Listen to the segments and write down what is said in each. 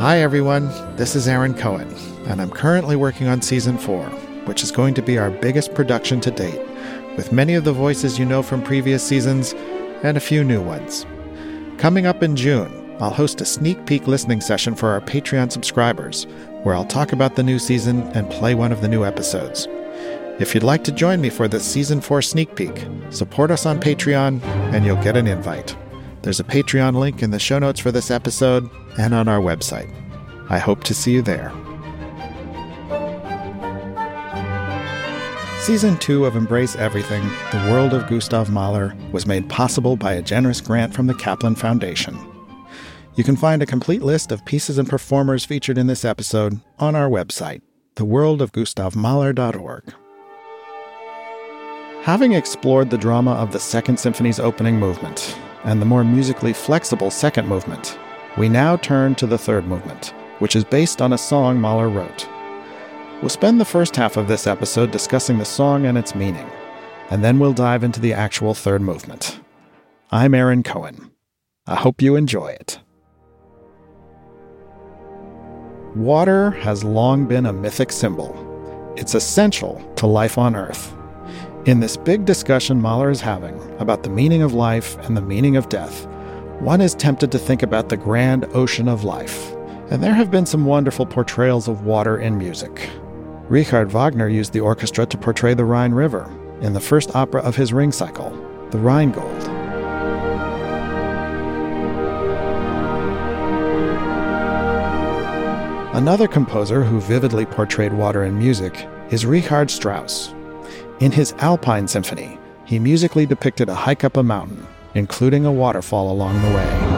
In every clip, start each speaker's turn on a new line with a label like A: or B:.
A: Hi, everyone. This is Aaron Cohen, and I'm currently working on season four, which is going to be our biggest production to date, with many of the voices you know from previous seasons and a few new ones. Coming up in June, I'll host a sneak peek listening session for our Patreon subscribers, where I'll talk about the new season and play one of the new episodes. If you'd like to join me for this season 4 sneak peek, support us on Patreon and you'll get an invite. There's a Patreon link in the show notes for this episode and on our website. I hope to see you there. Season 2 of Embrace Everything, The World of Gustav Mahler, was made possible by a generous grant from the Kaplan Foundation. You can find a complete list of pieces and performers featured in this episode on our website, theworldofgustavmahler.org. Having explored the drama of the Second Symphony's opening movement and the more musically flexible second movement, we now turn to the third movement, which is based on a song Mahler wrote. We'll spend the first half of this episode discussing the song and its meaning, and then we'll dive into the actual third movement. I'm Aaron Cohen. I hope you enjoy it. Water has long been a mythic symbol. It's essential to life on Earth. In this big discussion Mahler is having about the meaning of life and the meaning of death, one is tempted to think about the grand ocean of life. And there have been some wonderful portrayals of water in music. Richard Wagner used the orchestra to portray the Rhine River in the first opera of his Ring Cycle, The Rheingold. Another composer who vividly portrayed water in music is Richard Strauss. In his Alpine Symphony, he musically depicted a hike up a mountain, including a waterfall along the way.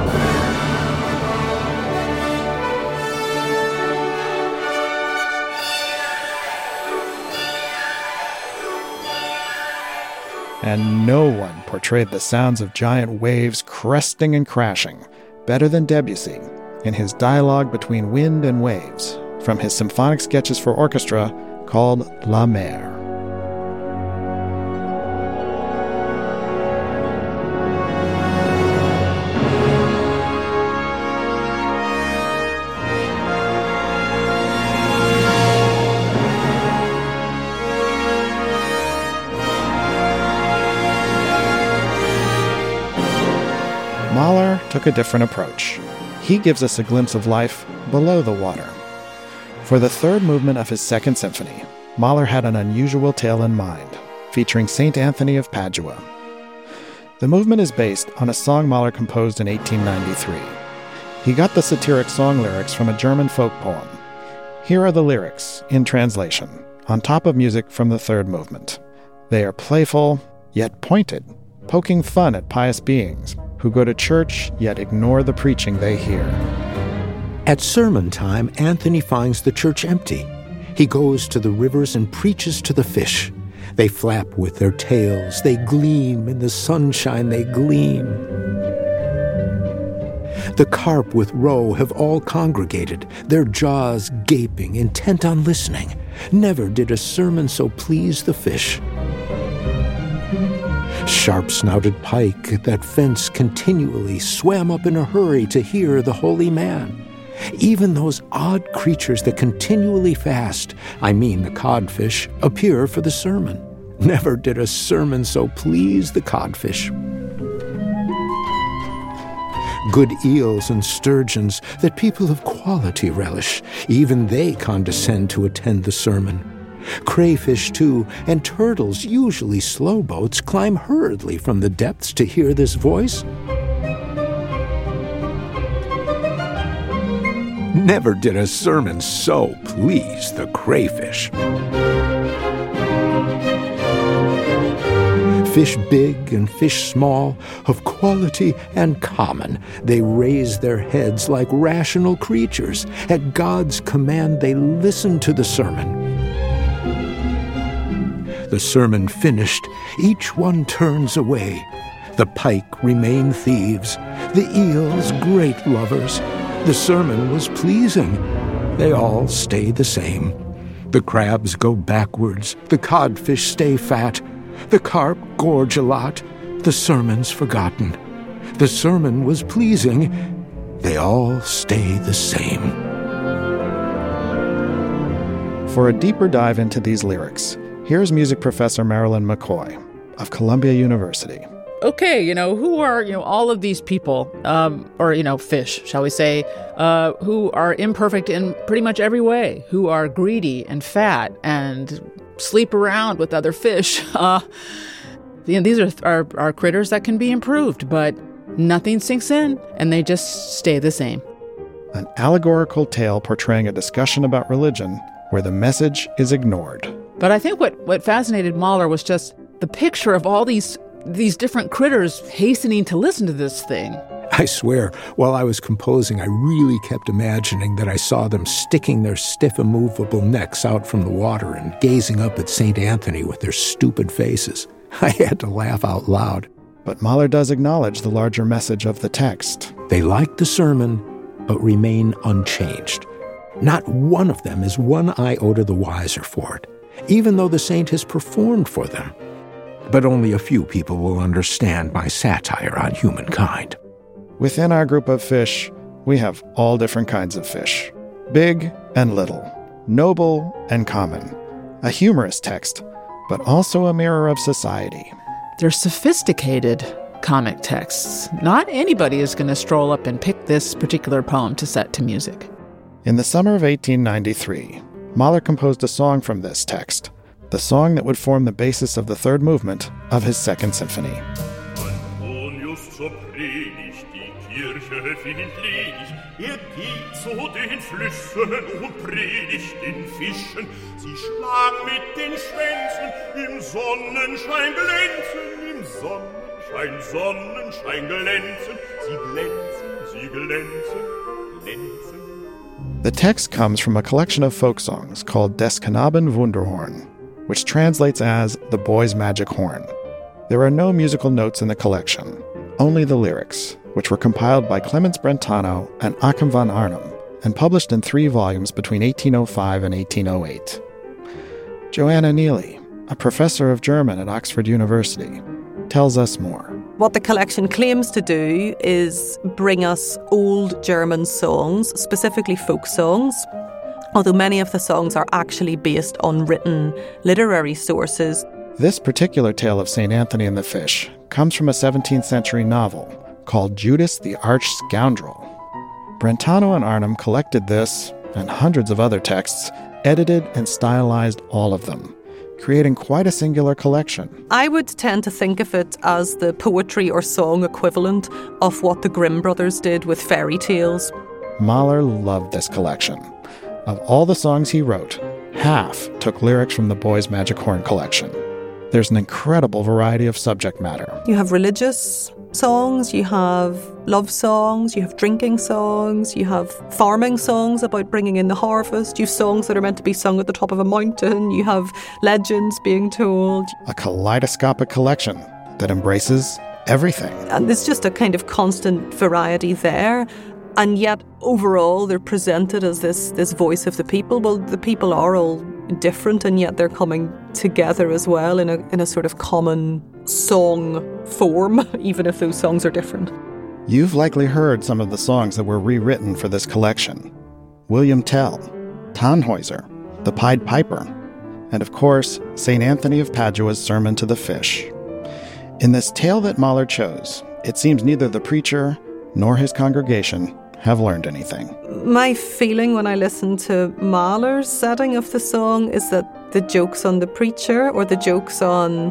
A: And no one portrayed the sounds of giant waves cresting and crashing better than Debussy in his dialogue between wind and waves from his symphonic sketches for orchestra called La Mer. Took a different approach. He gives us a glimpse of life below the water. For the third movement of his Second Symphony, Mahler had an unusual tale in mind, featuring St. Anthony of Padua. The movement is based on a song Mahler composed in 1893. He got the satiric song lyrics from a German folk poem. Here are the lyrics, in translation, on top of music from the third movement. They are playful, yet pointed, poking fun at pious beings who go to church yet ignore the preaching they hear.
B: At sermon time, Anthony finds the church empty. He goes to the rivers and preaches to the fish. They flap with their tails, they gleam in the sunshine, they gleam. The carp with roe have all congregated, their jaws gaping, intent on listening. Never did a sermon so please the fish. Sharp snouted pike that fence continually swam up in a hurry to hear the holy man. Even those odd creatures that continually fast, I mean the codfish, appear for the sermon. Never did a sermon so please the codfish. Good eels and sturgeons that people of quality relish, even they condescend to attend the sermon. Crayfish, too, and turtles, usually slow boats, climb hurriedly from the depths to hear this voice. Never did a sermon so please the crayfish. Fish big and fish small, of quality and common, they raise their heads like rational creatures. At God's command, they listen to the sermon. The sermon finished, each one turns away. The pike remain thieves, the eels great lovers. The sermon was pleasing. They all stay the same. The crabs go backwards, the codfish stay fat, the carp gorge a lot, the sermon's forgotten. The sermon was pleasing. They all stay the same.
A: For a deeper dive into these lyrics, here's music professor Marilyn McCoy of Columbia University
C: okay, you know, who are, you know, all of these people, um, or, you know, fish, shall we say, uh, who are imperfect in pretty much every way, who are greedy and fat and sleep around with other fish. Uh, you know, these are, are, are critters that can be improved, but nothing sinks in and they just stay the same.
A: An allegorical tale portraying a discussion about religion where the message is ignored.
C: But I think what, what fascinated Mahler was just the picture of all these these different critters hastening to listen to this thing.
B: I swear, while I was composing, I really kept imagining that I saw them sticking their stiff, immovable necks out from the water and gazing up at St. Anthony with their stupid faces. I had to laugh out loud.
A: But Mahler does acknowledge the larger message of the text.
B: They like the sermon, but remain unchanged. Not one of them is one iota the wiser for it, even though the saint has performed for them but only a few people will understand my satire on humankind.
A: Within our group of fish, we have all different kinds of fish big and little, noble and common, a humorous text, but also a mirror of society.
C: They're sophisticated comic texts. Not anybody is going to stroll up and pick this particular poem to set to music.
A: In the summer of 1893, Mahler composed a song from this text the song that would form the basis of the third movement of his Second Symphony. Er geht zu den Flüssen und predigt den Fischen. Sie schlagen mit den Schwänzen, im Sonnenschein glänzen, im Sonnenschein, Sonnenschein glänzen. Sie glänzen, sie glänzen, glänzen. The text comes from a collection of folk songs called Des Knaben Wunderhorn, which translates as the boy's magic horn. There are no musical notes in the collection, only the lyrics, which were compiled by Clemens Brentano and Achim von Arnim and published in three volumes between 1805 and 1808. Joanna Neilly, a professor of German at Oxford University, tells us more.
D: What the collection claims to do is bring us old German songs, specifically folk songs, although many of the songs are actually based on written literary sources.
A: This particular tale of St. Anthony and the Fish comes from a 17th century novel called Judas the Arch Scoundrel. Brentano and Arnim collected this and hundreds of other texts, edited and stylized all of them, creating quite a singular collection.
D: I would tend to think of it as the poetry or song equivalent of what the Grimm brothers did with fairy tales.
A: Mahler loved this collection. Of all the songs he wrote, half took lyrics from the Boys Magic Horn collection. There's an incredible variety of subject matter.
D: You have religious songs, you have love songs, you have drinking songs, you have farming songs about bringing in the harvest, you have songs that are meant to be sung at the top of a mountain, you have legends being told.
A: A kaleidoscopic collection that embraces everything.
D: And there's just a kind of constant variety there and yet overall they're presented as this this voice of the people well the people are all different and yet they're coming together as well in a in a sort of common song form even if those songs are different.
A: You've likely heard some of the songs that were rewritten for this collection. William tell tannhauser the pied piper and of course st anthony of padua's sermon to the fish. In this tale that mahler chose it seems neither the preacher nor his congregation have learned anything.
D: My feeling when I listen to Mahler's setting of the song is that the joke's on the preacher or the joke's on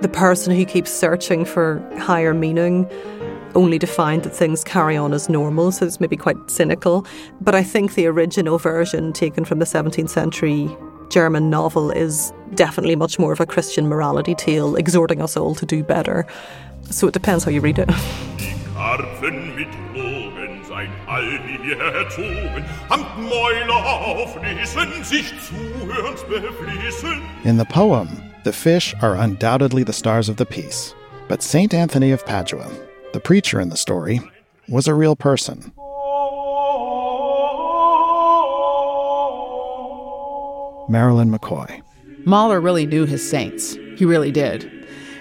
D: the person who keeps searching for higher meaning only to find that things carry on as normal, so it's maybe quite cynical. But I think the original version taken from the 17th century German novel is definitely much more of a Christian morality tale, exhorting us all to do better. So it depends how you read it. Sein all hierher erzogen, Mäuler auflesen, sich zuhörens befließen.
A: In the poem, the fish are undoubtedly the stars of the piece. But St. Anthony of Padua, the preacher in the story, was a real person. Marilyn McCoy.
C: Mahler really knew his saints. He really did.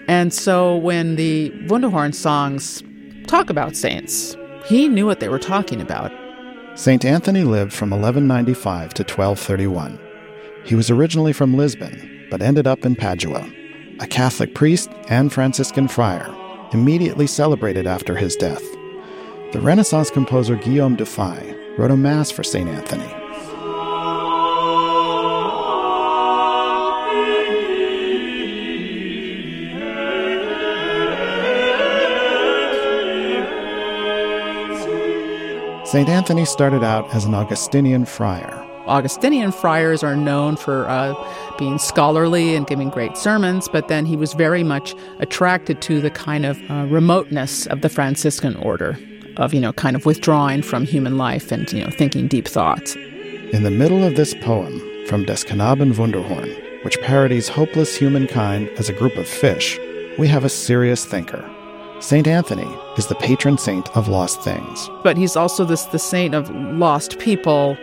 C: And so when the Wunderhorn songs talk about saints, he knew what they were talking about.
A: St. Anthony lived from 1195 to 1231. He was originally from Lisbon, but ended up in Padua. A Catholic priest and Franciscan friar, immediately celebrated after his death. The Renaissance composer Guillaume de Dufay wrote a mass for St. Anthony. St. Anthony started out as an Augustinian friar.
C: Augustinian friars are known for uh, being scholarly and giving great sermons, but then he was very much attracted to the kind of uh, remoteness of the Franciscan order, of, you know, kind of withdrawing from human life and, you know, thinking deep thoughts.
A: In the middle of this poem from Des Knaben Wunderhorn, which parodies hopeless humankind as a group of fish, we have a serious thinker. Saint Anthony is the patron saint of lost things.
C: But he's also this the saint of lost people,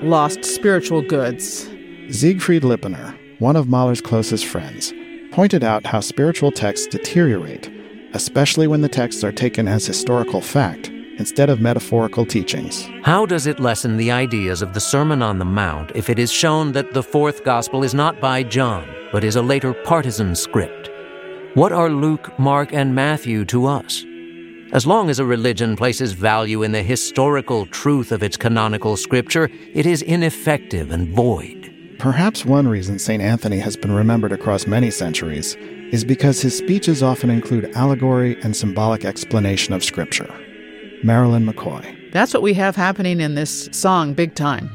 C: lost spiritual goods.
A: Siegfried Lipiner, one of Mahler's closest friends, pointed out how spiritual texts deteriorate, especially when the texts are taken as historical fact instead of metaphorical teachings.
E: How does it lessen the ideas of the Sermon on the Mount if it is shown that the fourth gospel is not by John, but is a later partisan script? What are Luke, Mark, and Matthew to us? As long as a religion places value in the historical truth of its canonical scripture, it is ineffective and void.
A: Perhaps one reason St. Anthony has been remembered across many centuries is because his speeches often include allegory and symbolic explanation of Scripture. Marilyn McCoy.
C: That's what we have happening in this song, big time,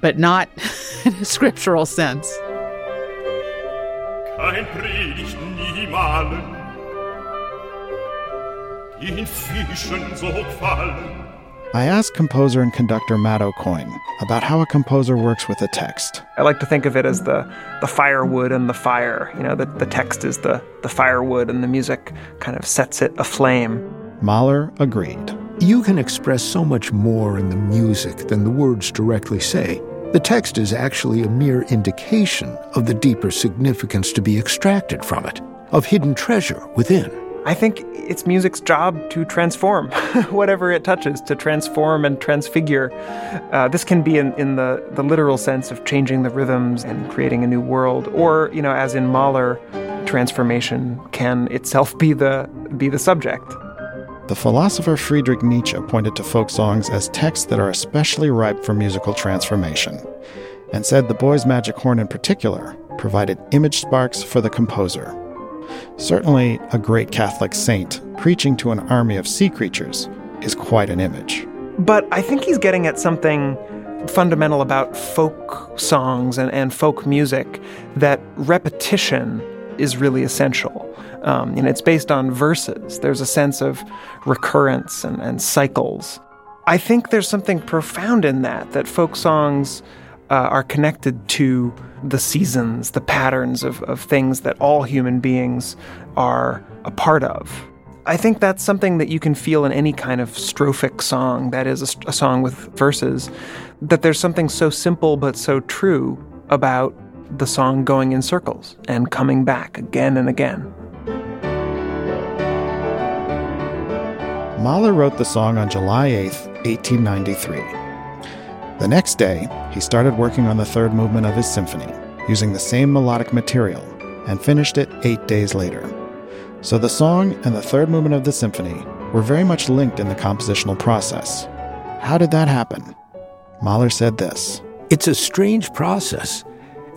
C: but not in a scriptural sense. Kein Predigt
A: in Fischen so fallen. I asked composer and conductor Matt Aucoin about how a composer works with a text.
F: I like to think of it as the, the firewood and the fire. You know, the, the text is the, the firewood and the music kind of sets it aflame.
A: Mahler agreed.
B: You can express so much more in the music than the words directly say. The text is actually a mere indication of the deeper significance to be extracted from it, of hidden treasure within.
F: I think it's music's job to transform whatever it touches, to transform and transfigure. Uh, this can be in, in the, the literal sense of changing the rhythms and creating a new world, or, you know, as in Mahler, transformation can itself be the, be the subject.
A: The philosopher Friedrich Nietzsche pointed to folk songs as texts that are especially ripe for musical transformation, and said the boy's magic horn in particular provided image sparks for the composer. Certainly, a great Catholic saint preaching to an army of sea creatures is quite an image.
F: But I think he's getting at something fundamental about folk songs and, and folk music that repetition is really essential. Um, and it's based on verses. There's a sense of recurrence and, and cycles. I think there's something profound in that, that folk songs uh, are connected to the seasons, the patterns of, of things that all human beings are a part of. I think that's something that you can feel in any kind of strophic song that is a, a song with verses, that there's something so simple but so true about the song going in circles and coming back again and again.
A: Mahler wrote the song on July 8, 1893. The next day, he started working on the third movement of his symphony, using the same melodic material, and finished it eight days later. So the song and the third movement of the symphony were very much linked in the compositional process. How did that happen? Mahler said this
B: It's a strange process.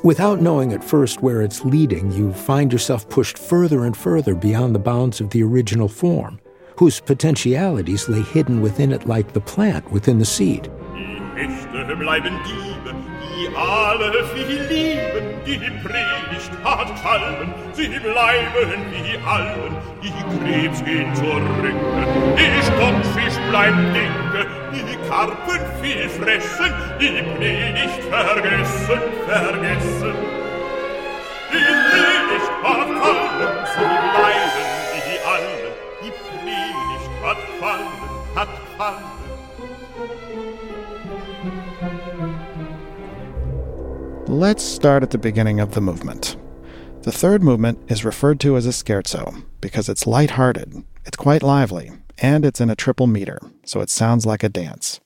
B: Without knowing at first where it's leading, you find yourself pushed further and further beyond the bounds of the original form, whose potentialities lay hidden within it like the plant within the seed. Hechte bleiben Diebe, die alle viel lieben, die Predigt hat fallen, sie bleiben wie allen, die Krebs gehen zurück, die Stockfisch bleibt dicke, die Karpen viel fressen, die Predigt vergessen, vergessen. Die Predigt hat fallen, sie bleiben wie allen, die Predigt hat fallen, hat fallen.
A: Let's start at the beginning of the movement. The third movement is referred to as a scherzo because it's light-hearted, it's quite lively, and it's in a triple meter, so it sounds like a dance.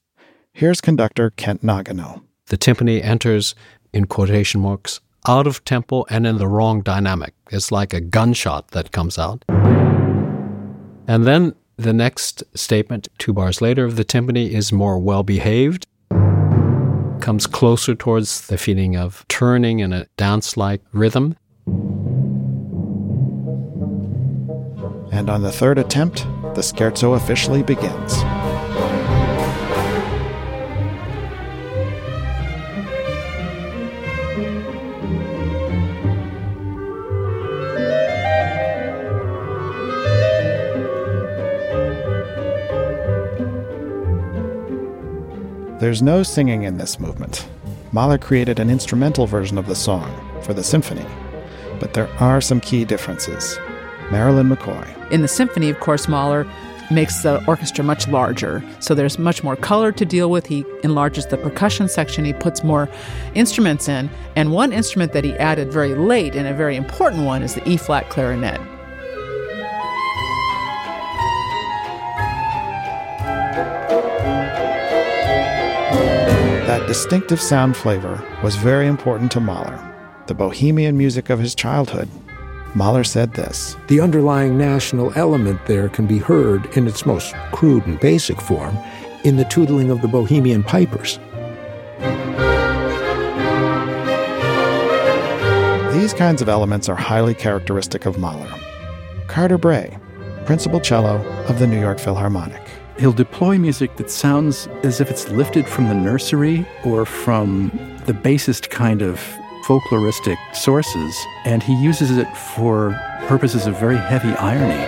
A: Here's conductor Kent Nagano.
G: The timpani enters in quotation marks, out of tempo and in the wrong dynamic. It's like a gunshot that comes out. And then the next statement, two bars later, of the timpani is more well behaved, comes closer towards the feeling of turning in a dance like rhythm.
A: And on the third attempt, the scherzo officially begins. There's no singing in this movement. Mahler created an instrumental version of the song for the symphony, but there are some key differences. Marilyn McCoy.
C: In the symphony, of course, Mahler makes the orchestra much larger. So there's much more color to deal with. He enlarges the percussion section, he puts more instruments in. And one instrument that he added very late, and a very important one, is the E flat clarinet.
A: Distinctive sound flavor was very important to Mahler, the bohemian music of his childhood. Mahler said this
B: The underlying national element there can be heard in its most crude and basic form in the tootling of the Bohemian pipers.
A: These kinds of elements are highly characteristic of Mahler. Carter Brey, principal cello of the New York Philharmonic.
H: He'll deploy music that sounds as if it's lifted from the nursery or from the basest kind of folkloristic sources, and he uses it for purposes of very heavy irony.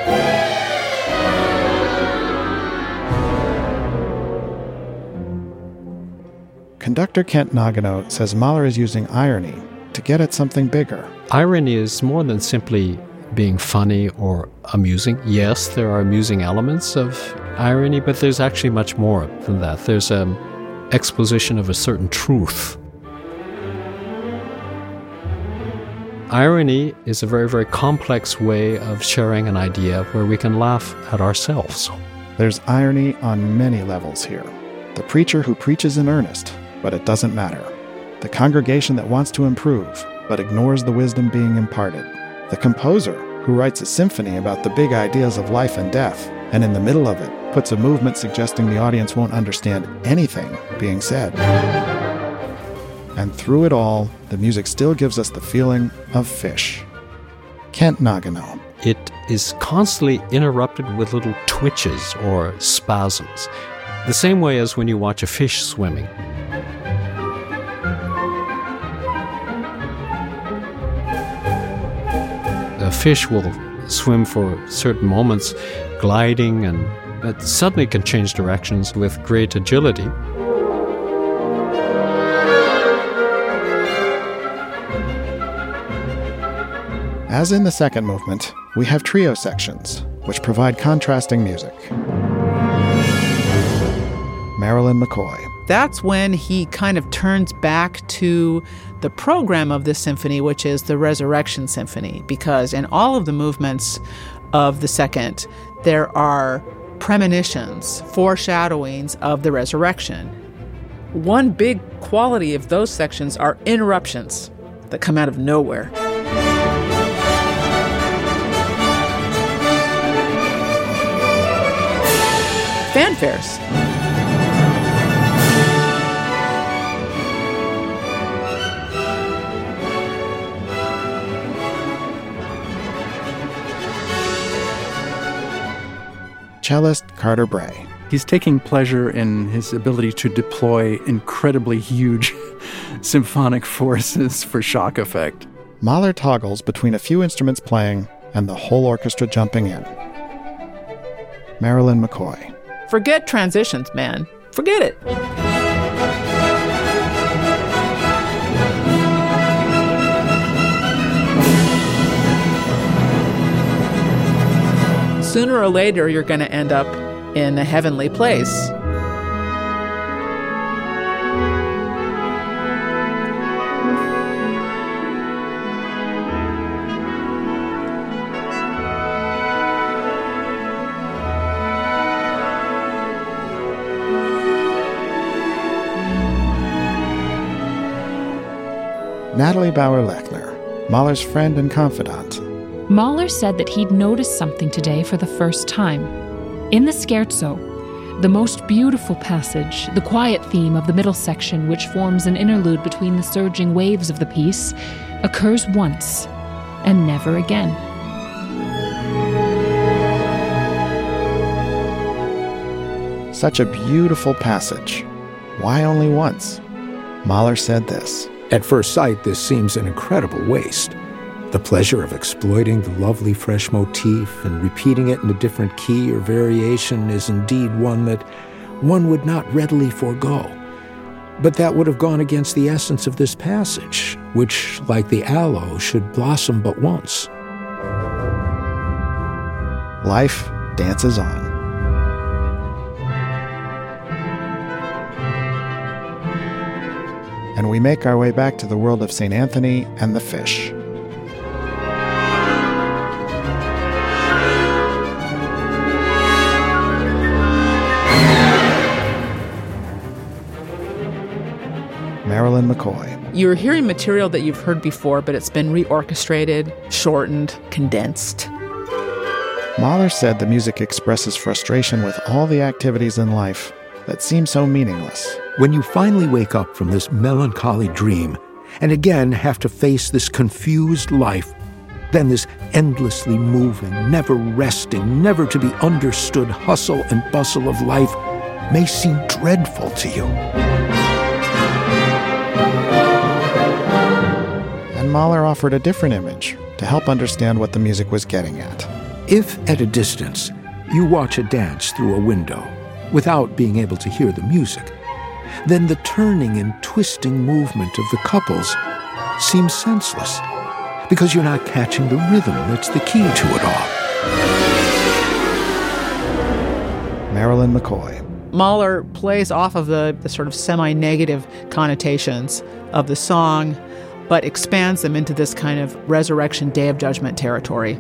A: Conductor Kent Nagano says Mahler is using irony to get at something bigger.
G: Irony is more than simply being funny or amusing. Yes, there are amusing elements of irony, but there's actually much more than that. There's an exposition of a certain truth. Irony is a very, very complex way of sharing an idea where we can laugh at ourselves.
A: There's irony on many levels here. The preacher who preaches in earnest, but it doesn't matter. The congregation that wants to improve, but ignores the wisdom being imparted. The composer who writes a symphony about the big ideas of life and death, and in the middle of it puts a movement suggesting the audience won't understand anything being said. And through it all, the music still gives us the feeling of fish. Kent Nagano.
G: It is constantly interrupted with little twitches or spasms, the same way as when you watch a fish swimming. A fish will swim for certain moments, gliding, and it suddenly can change directions with great agility.
A: As in the second movement, we have trio sections, which provide contrasting music. Marilyn McCoy.
C: That's when he kind of turns back to the program of this symphony, which is the Resurrection Symphony, because in all of the movements of the second, there are premonitions, foreshadowings of the resurrection. One big quality of those sections are interruptions that come out of nowhere. Fanfares.
A: Cellist Carter Brey.
H: He's taking pleasure in his ability to deploy incredibly huge symphonic forces for shock effect.
A: Mahler toggles between a few instruments playing and the whole orchestra jumping in. Marilyn McCoy.
C: Forget transitions, man. Forget it. sooner or later you're going to end up in a heavenly place.
A: Natalie Bauer Lechner, Mahler's friend and confidant,
I: Mahler said that he'd noticed something today for the first time. In the scherzo, the most beautiful passage, the quiet theme of the middle section, which forms an interlude between the surging waves of the piece, occurs once and never again.
A: Such a beautiful passage. Why only once? Mahler said this
B: At first sight, this seems an incredible waste. The pleasure of exploiting the lovely fresh motif and repeating it in a different key or variation is indeed one that one would not readily forego. But that would have gone against the essence of this passage, which, like the aloe, should blossom but once.
A: Life dances on. And we make our way back to the world of St. Anthony and the fish. Marilyn McCoy.
C: You're hearing material that you've heard before, but it's been reorchestrated, shortened, condensed.
A: Mahler said the music expresses frustration with all the activities in life that seem so meaningless.
B: When you finally wake up from this melancholy dream and again have to face this confused life, then this endlessly moving, never resting, never to be understood hustle and bustle of life may seem dreadful to you.
A: And Mahler offered a different image to help understand what the music was getting at.
B: If at a distance you watch a dance through a window without being able to hear the music, then the turning and twisting movement of the couples seems senseless because you're not catching the rhythm that's the key to it all.
A: Marilyn McCoy.
C: Mahler plays off of the, the sort of semi negative connotations of the song, but expands them into this kind of resurrection, day of judgment territory.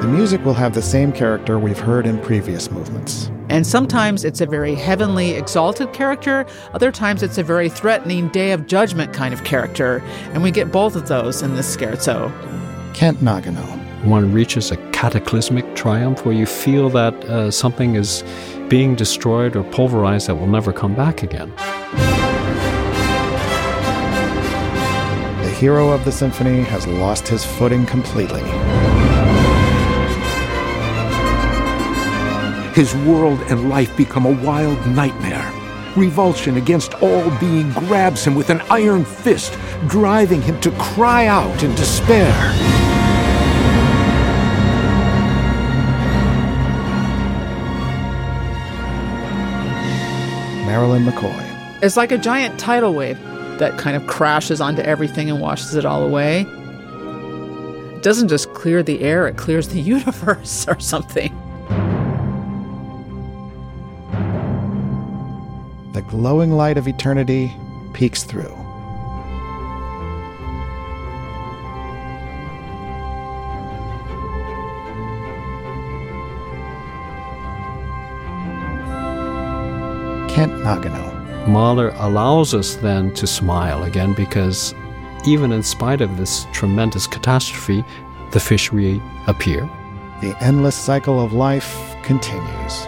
A: The music will have the same character we've heard in previous movements.
C: And sometimes it's a very heavenly, exalted character. Other times it's a very threatening, day of judgment kind of character. And we get both of those in this scherzo.
A: Kent Nagano.
G: One reaches a cataclysmic triumph where you feel that uh, something is being destroyed or pulverized that will never come back again.
A: Hero of the symphony has lost his footing completely.
B: His world and life become a wild nightmare. Revulsion against all being grabs him with an iron fist, driving him to cry out in despair.
A: Marilyn McCoy.
C: It's like a giant tidal wave that kind of crashes onto everything and washes it all away. It doesn't just clear the air, it clears the universe or something.
A: The glowing light of eternity peeks through. Kent Nagano.
G: Mahler allows us then to smile again because even in spite of this tremendous catastrophe, the fish reappear.
A: The endless cycle of life continues.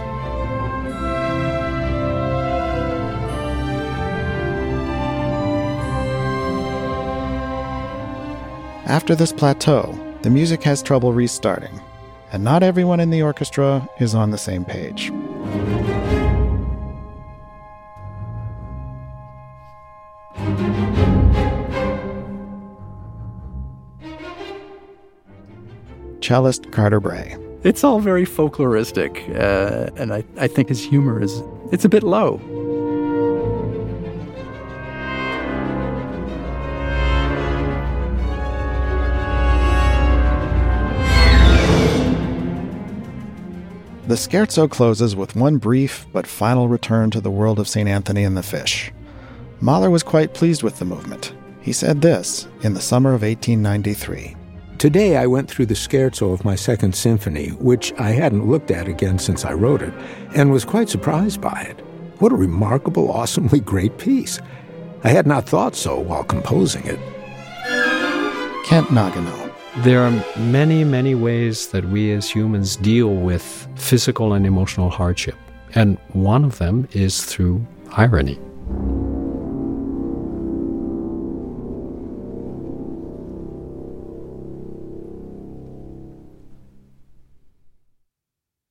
A: After this plateau, the music has trouble restarting, and not everyone in the orchestra is on the same page. Cellist Carter Brey.
H: It's all very folkloristic, uh, and I, I think his humor is it's a bit low.
A: The scherzo closes with one brief but final return to the world of St. Anthony and the Fish. Mahler was quite pleased with the movement. He said this in the summer of 1893.
B: Today I went through the scherzo of my second symphony, which I hadn't looked at again since I wrote it, and was quite surprised by it. What a remarkable, awesomely great piece. I had not thought so while composing it.
A: Kent Nagano.
G: There are many, many ways that we as humans deal with physical and emotional hardship. And one of them is through irony.